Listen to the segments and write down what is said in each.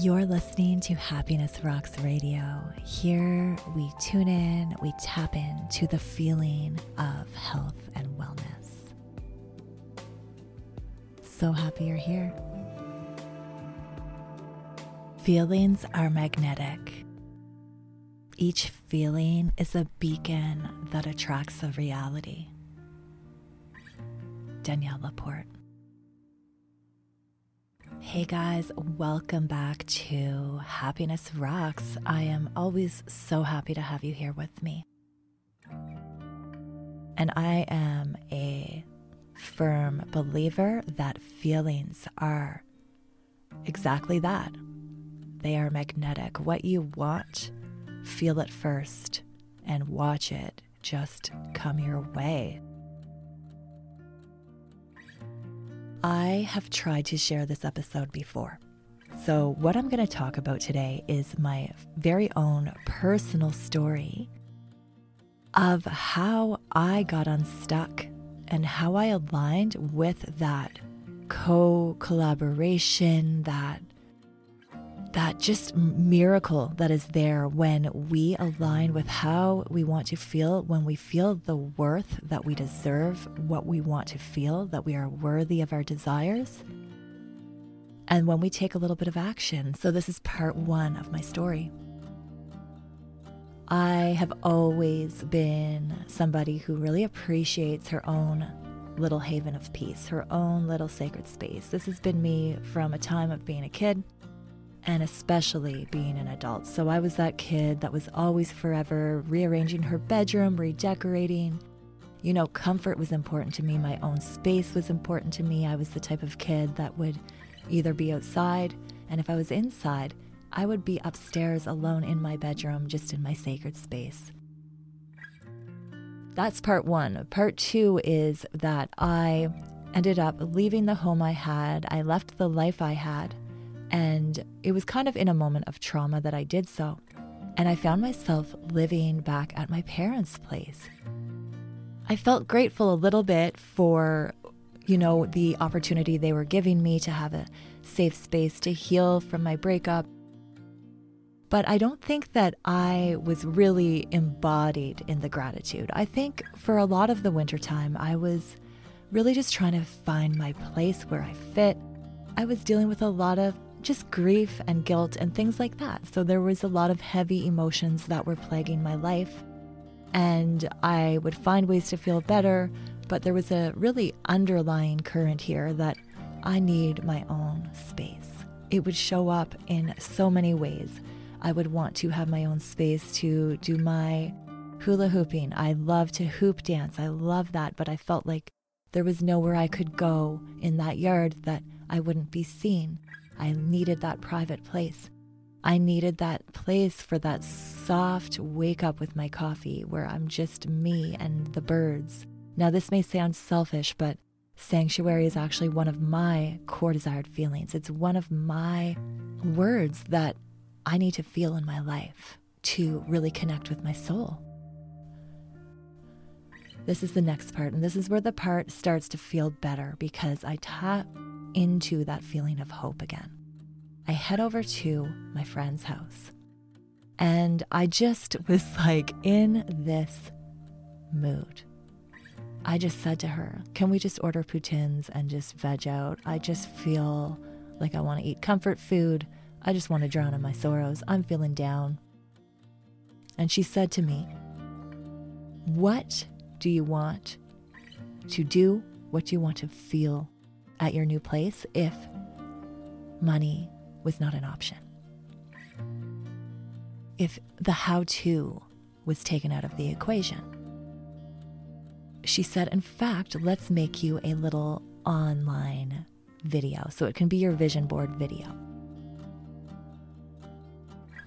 You're listening to Happiness Rocks Radio. Here we tune in, we tap into the feeling of health and wellness. So happy you're here. Feelings are magnetic. Each feeling is a beacon that attracts a reality. Danielle Laporte. Hey guys, welcome back to Happiness Rocks. I am always so happy to have you here with me. And I am a firm believer that feelings are exactly that. They are magnetic. What you want, feel it first and watch it just come your way. I have tried to share this episode before. So, what I'm going to talk about today is my very own personal story of how I got unstuck and how I aligned with that co collaboration, that that just miracle that is there when we align with how we want to feel, when we feel the worth that we deserve, what we want to feel, that we are worthy of our desires, and when we take a little bit of action. So, this is part one of my story. I have always been somebody who really appreciates her own little haven of peace, her own little sacred space. This has been me from a time of being a kid and especially being an adult. So I was that kid that was always forever rearranging her bedroom, redecorating. You know, comfort was important to me, my own space was important to me. I was the type of kid that would either be outside, and if I was inside, I would be upstairs alone in my bedroom, just in my sacred space. That's part one. Part two is that I ended up leaving the home I had. I left the life I had and it was kind of in a moment of trauma that I did so. And I found myself living back at my parents' place. I felt grateful a little bit for, you know, the opportunity they were giving me to have a safe space to heal from my breakup. But I don't think that I was really embodied in the gratitude. I think for a lot of the wintertime, I was really just trying to find my place where I fit. I was dealing with a lot of just grief and guilt and things like that. So there was a lot of heavy emotions that were plaguing my life. And I would find ways to feel better, but there was a really underlying current here that I need my own space. It would show up in so many ways. I would want to have my own space to do my hula hooping. I love to hoop dance. I love that, but I felt like there was nowhere I could go in that yard that I wouldn't be seen. I needed that private place. I needed that place for that soft wake up with my coffee where I'm just me and the birds. Now, this may sound selfish, but sanctuary is actually one of my core desired feelings. It's one of my words that I need to feel in my life to really connect with my soul. This is the next part, and this is where the part starts to feel better because I tap into that feeling of hope again. I head over to my friend's house. And I just was like in this mood. I just said to her, Can we just order poutines and just veg out? I just feel like I want to eat comfort food. I just want to drown in my sorrows. I'm feeling down. And she said to me, What do you want to do? What do you want to feel at your new place if money was not an option. If the how to was taken out of the equation, she said, In fact, let's make you a little online video so it can be your vision board video.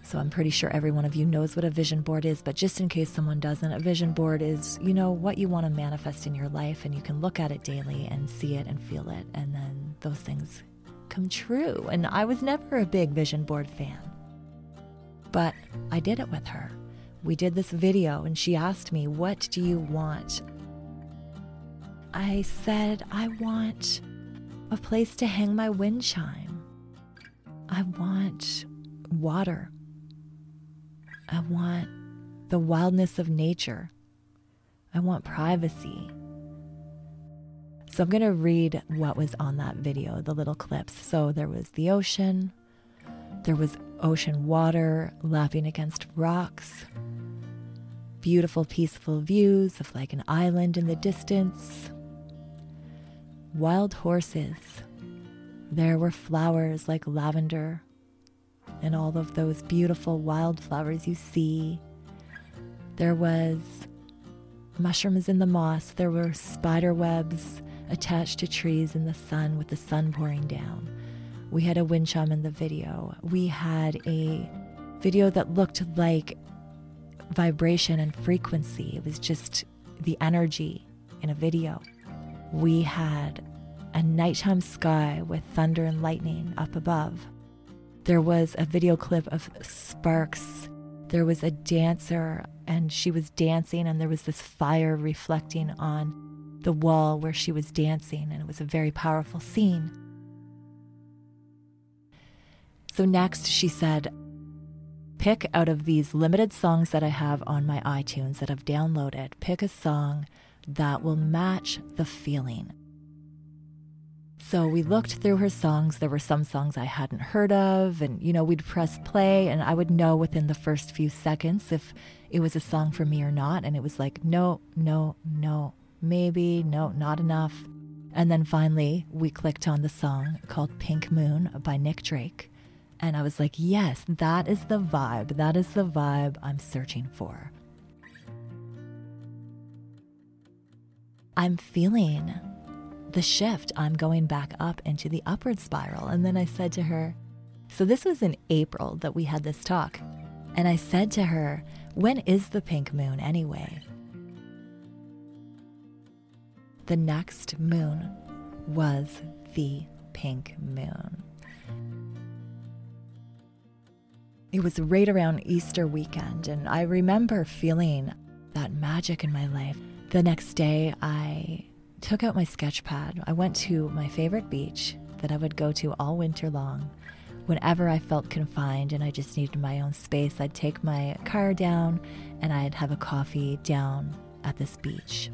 So I'm pretty sure every one of you knows what a vision board is, but just in case someone doesn't, a vision board is, you know, what you want to manifest in your life and you can look at it daily and see it and feel it and then those things come true. And I was never a big vision board fan. But I did it with her. We did this video and she asked me, What do you want? I said, I want a place to hang my wind chime. I want water. I want the wildness of nature. I want privacy. So I'm going to read what was on that video, the little clips. So there was the ocean, there was ocean water lapping against rocks, beautiful, peaceful views of like an island in the distance, wild horses. There were flowers like lavender and all of those beautiful wildflowers you see. There was mushrooms in the moss. There were spider webs attached to trees in the sun with the sun pouring down. We had a wind chime in the video. We had a video that looked like vibration and frequency. It was just the energy in a video. We had a nighttime sky with thunder and lightning up above. There was a video clip of sparks. There was a dancer, and she was dancing, and there was this fire reflecting on the wall where she was dancing, and it was a very powerful scene. So, next, she said, Pick out of these limited songs that I have on my iTunes that I've downloaded, pick a song that will match the feeling. So we looked through her songs. There were some songs I hadn't heard of, and you know, we'd press play, and I would know within the first few seconds if it was a song for me or not. And it was like, no, no, no, maybe, no, not enough. And then finally, we clicked on the song called Pink Moon by Nick Drake. And I was like, yes, that is the vibe. That is the vibe I'm searching for. I'm feeling the shift, I'm going back up into the upward spiral. And then I said to her, So this was in April that we had this talk. And I said to her, When is the pink moon anyway? The next moon was the pink moon. It was right around Easter weekend, and I remember feeling that magic in my life. The next day, I took out my sketch pad. I went to my favorite beach that I would go to all winter long. Whenever I felt confined and I just needed my own space, I'd take my car down and I'd have a coffee down at this beach.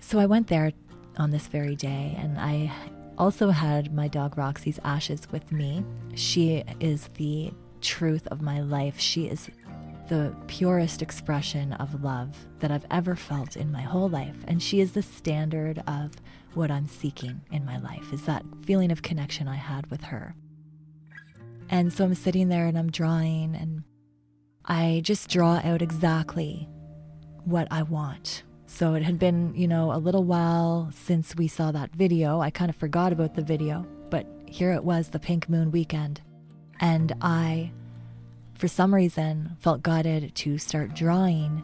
So I went there on this very day and I also had my dog Roxy's ashes with me. She is the truth of my life. She is the purest expression of love that I've ever felt in my whole life. And she is the standard of what I'm seeking in my life, is that feeling of connection I had with her. And so I'm sitting there and I'm drawing, and I just draw out exactly what I want. So it had been, you know, a little while since we saw that video. I kind of forgot about the video, but here it was the Pink Moon weekend. And I for some reason, felt guided to start drawing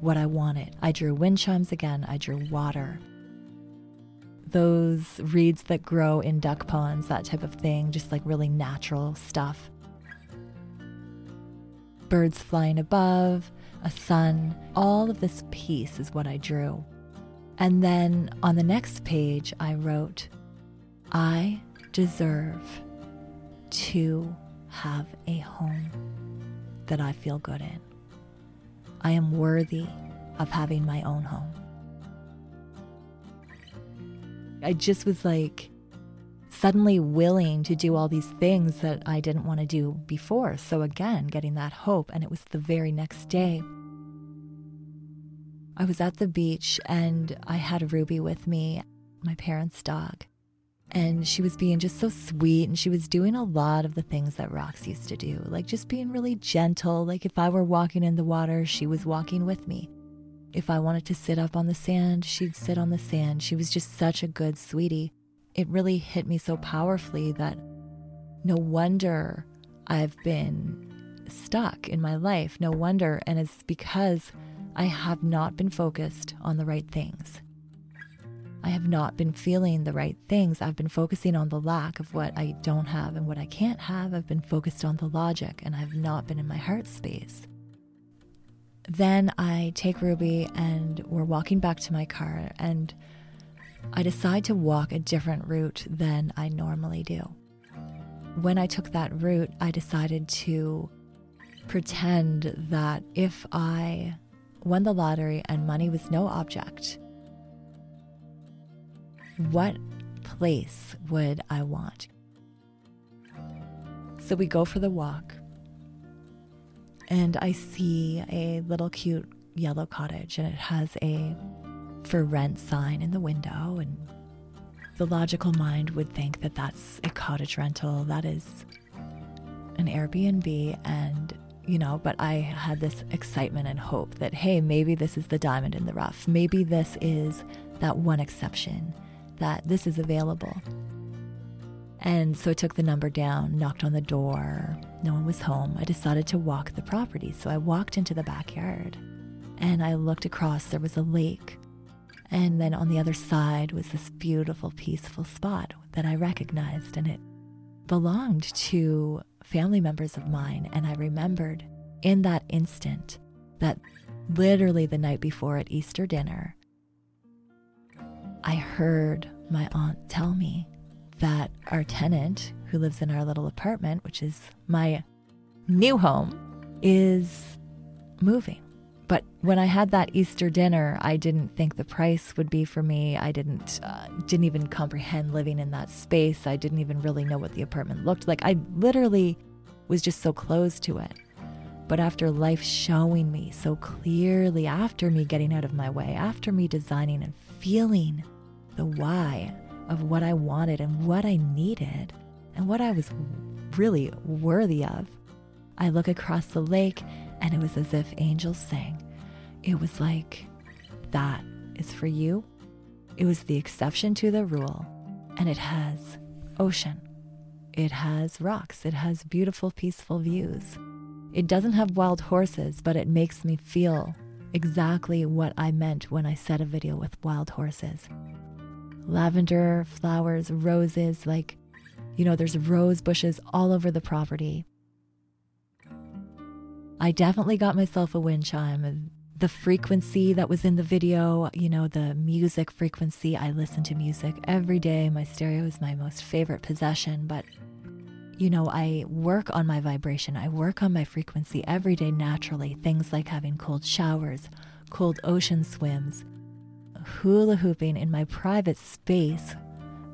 what I wanted. I drew wind chimes again, I drew water. Those reeds that grow in duck ponds, that type of thing, just like really natural stuff. Birds flying above, a sun, all of this piece is what I drew. And then on the next page, I wrote, I deserve to have a home that I feel good in. I am worthy of having my own home. I just was like suddenly willing to do all these things that I didn't want to do before. So, again, getting that hope. And it was the very next day. I was at the beach and I had Ruby with me, my parents' dog. And she was being just so sweet and she was doing a lot of the things that Rox used to do, like just being really gentle. Like if I were walking in the water, she was walking with me. If I wanted to sit up on the sand, she'd sit on the sand. She was just such a good sweetie. It really hit me so powerfully that no wonder I've been stuck in my life. No wonder. And it's because I have not been focused on the right things. I have not been feeling the right things. I've been focusing on the lack of what I don't have and what I can't have. I've been focused on the logic and I've not been in my heart space. Then I take Ruby and we're walking back to my car and I decide to walk a different route than I normally do. when I took that route, I decided to pretend that if I won the lottery and money was no object, what place would I want? So we go for the walk, and I see a little cute yellow cottage, and it has a for rent sign in the window. And the logical mind would think that that's a cottage rental, that is an Airbnb, and you know, but I had this excitement and hope that, hey, maybe this is the diamond in the rough. Maybe this is that one exception, that this is available. And so I took the number down, knocked on the door. No one was home. I decided to walk the property. So I walked into the backyard and I looked across. There was a lake. And then on the other side was this beautiful, peaceful spot that I recognized. And it belonged to family members of mine. And I remembered in that instant that literally the night before at Easter dinner, I heard my aunt tell me that our tenant who lives in our little apartment, which is my new home, is moving. But when I had that Easter dinner, I didn't think the price would be for me. I didn't uh, didn't even comprehend living in that space. I didn't even really know what the apartment looked like. I literally was just so close to it. But after life showing me so clearly, after me getting out of my way, after me designing and feeling the why of what I wanted and what I needed and what I was really worthy of, I look across the lake and it was as if angels sang. It was like, that is for you. It was the exception to the rule, and it has ocean. It has rocks. It has beautiful, peaceful views. It doesn't have wild horses, but it makes me feel exactly what I meant when I said a video with wild horses. Lavender, flowers, roses, like, you know, there's rose bushes all over the property. I definitely got myself a wind chime. The frequency that was in the video, you know, the music frequency. I listen to music every day. My stereo is my most favorite possession, but you know, I work on my vibration. I work on my frequency every day naturally. Things like having cold showers, cold ocean swims, hula hooping in my private space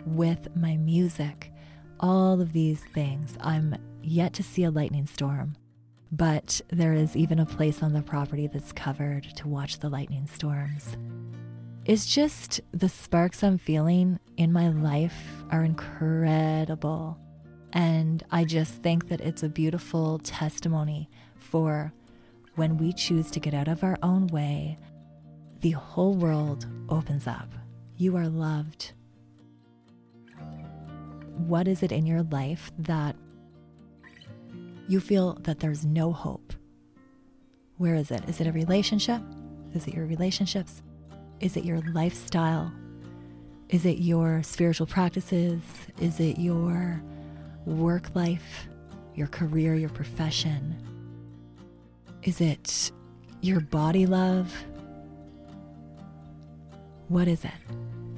with my music. All of these things. I'm yet to see a lightning storm but there is even a place on the property that's covered to watch the lightning storms. It's just the sparks I'm feeling in my life are incredible. And I just think that it's a beautiful testimony for when we choose to get out of our own way, the whole world opens up. You are loved. What is it in your life that you feel that there's no hope. Where is it? Is it a relationship? Is it your relationships? Is it your lifestyle? Is it your spiritual practices? Is it your work life, your career, your profession? Is it your body love? What is it?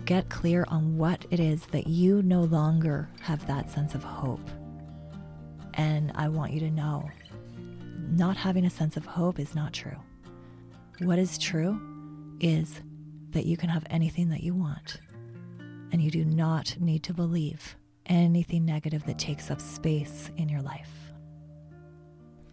Get clear on what it is that you no longer have that sense of hope. And I want you to know not having a sense of hope is not true. What is true is that you can have anything that you want, and you do not need to believe anything negative that takes up space in your life.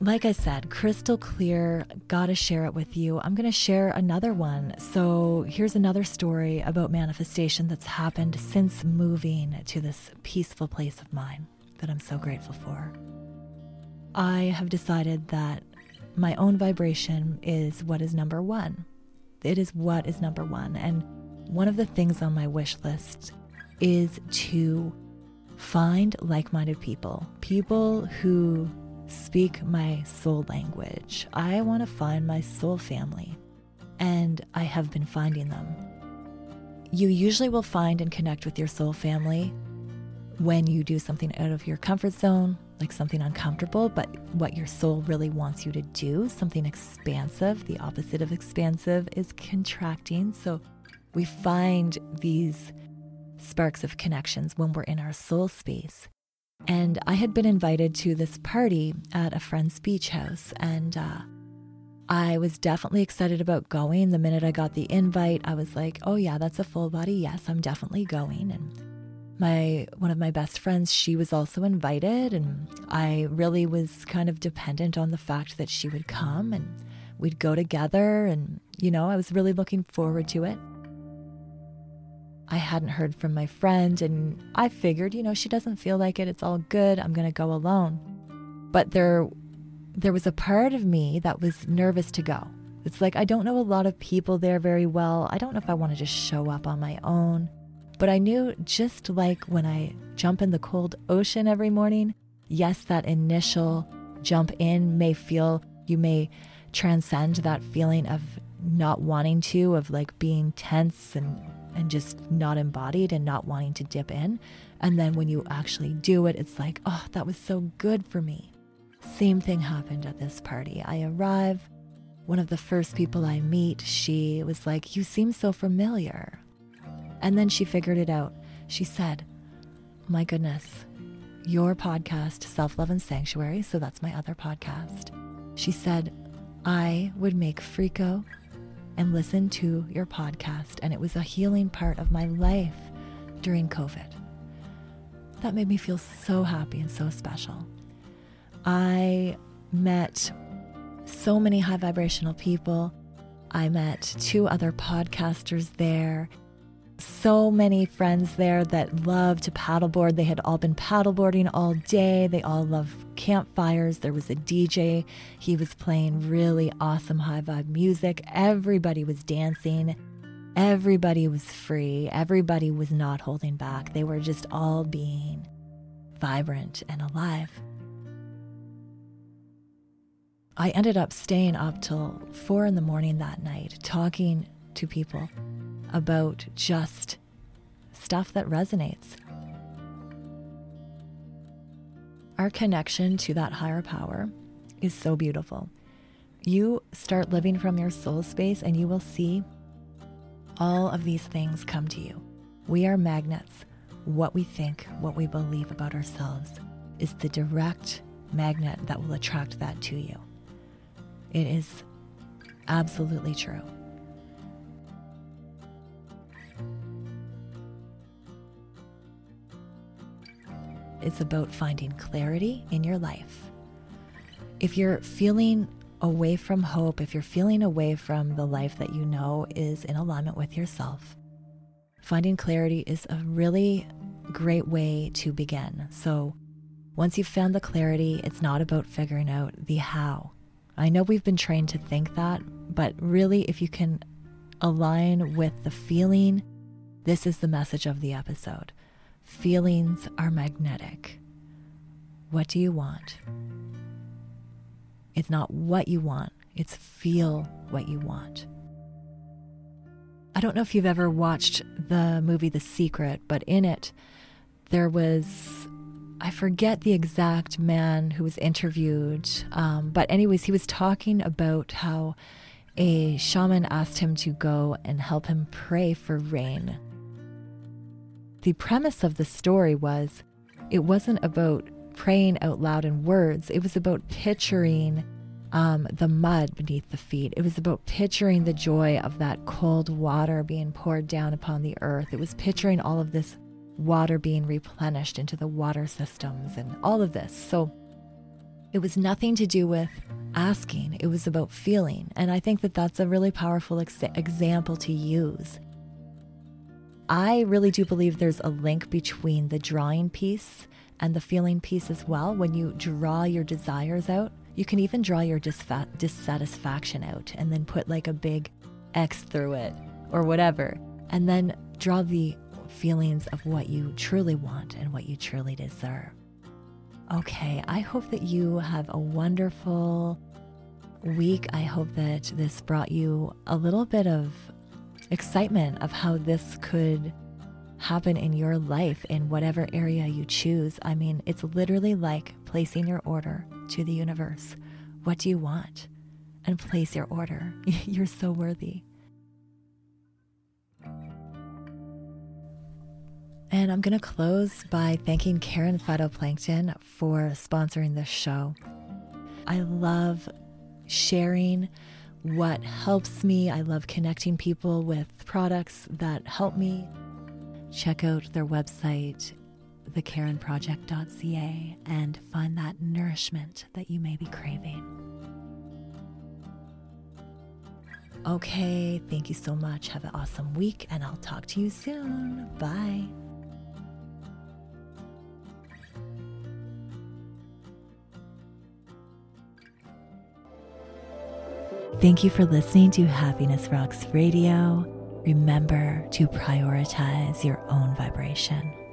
Like I said, crystal clear, gotta share it with you. I'm gonna share another one. So, here's another story about manifestation that's happened since moving to this peaceful place of mine that I'm so grateful for. I have decided that my own vibration is what is number one. It is what is number one. And one of the things on my wish list is to find like minded people, people who speak my soul language. I want to find my soul family, and I have been finding them. You usually will find and connect with your soul family when you do something out of your comfort zone, like something uncomfortable, but what your soul really wants you to do, something expansive. The opposite of expansive is contracting. So we find these sparks of connections when we're in our soul space. And I had been invited to this party at a friend's beach house, and uh, I was definitely excited about going. The minute I got the invite, I was like, "Oh yeah, that's a full body yes, I'm definitely going." And my one of my best friends, she was also invited, and I really was kind of dependent on the fact that she would come and we'd go together and you know, I was really looking forward to it. I hadn't heard from my friend, and I figured, you know, she doesn't feel like it. It's all good. I'm going to go alone. But there, there was a part of me that was nervous to go. It's like, I don't know a lot of people there very well. I don't know if I want to just show up on my own. But I knew just like when I jump in the cold ocean every morning, yes, that initial jump in may feel, you may transcend that feeling of not wanting to, of like being tense and and just not embodied and not wanting to dip in. And then when you actually do it, it's like, oh, that was so good for me. Same thing happened at this party. I arrive. One of the first people I meet, she was like, You seem so familiar. And then she figured it out. She said, My goodness, your podcast, Self Love and Sanctuary, so that's my other podcast. She said, I would make Freako and listen to your podcast, and it was a healing part of my life during COVID. That made me feel so happy and so special. I met so many high vibrational people. I met two other podcasters there so many friends there that love to paddleboard. They had all been paddleboarding all day. They all love campfires. There was a DJ. He was playing really awesome high vibe music. Everybody was dancing. Everybody was free. Everybody was not holding back. They were just all being vibrant and alive. I ended up staying up till four in the morning that night talking to people about just stuff that resonates. Our connection to that higher power is so beautiful. You start living from your soul space and you will see all of these things come to you. We are magnets. What we think, what we believe about ourselves is the direct magnet that will attract that to you. It is absolutely true. It's about finding clarity in your life. If you're feeling away from hope, if you're feeling away from the life that you know is in alignment with yourself, finding clarity is a really great way to begin. So, once you've found the clarity, it's not about figuring out the how. I know we've been trained to think that, but really, if you can align with the feeling, this is the message of the episode. Feelings are magnetic. What do you want? It's not what you want, it's feel what you want. I don't know if you've ever watched the movie The Secret, but in it, there was, I forget the exact man who was interviewed, um, but, anyways, he was talking about how a shaman asked him to go and help him pray for rain the premise of the story was it wasn't about praying out loud in words, it was about picturing um, the mud beneath the feet. It was about picturing the joy of that cold water being poured down upon the earth. It was picturing all of this water being replenished into the water systems and all of this. So it was nothing to do with asking, it was about feeling. And I think that that's a really powerful ex- example to use I really do believe there's a link between the drawing piece and the feeling piece as well. When you draw your desires out, you can even draw your dissatisfaction out and then put like a big X through it or whatever. And then draw the feelings of what you truly want and what you truly deserve. Okay, I hope that you have a wonderful week. I hope that this brought you a little bit of excitement of how this could happen in your life in whatever area you choose. I mean, it's literally like placing your order to the universe. What do you want? And place your order. You're so worthy. And I'm going to close by thanking Karen Phytoplankton for sponsoring this show. I love sharing what helps me. I love connecting people with products that help me. Check out their website, thekarenproject.ca, and find that nourishment that you may be craving. Okay, thank you so much. Have an awesome week, and I'll talk to you soon. Bye. Thank you for listening to Happiness Rocks Radio. Remember to prioritize your own vibration.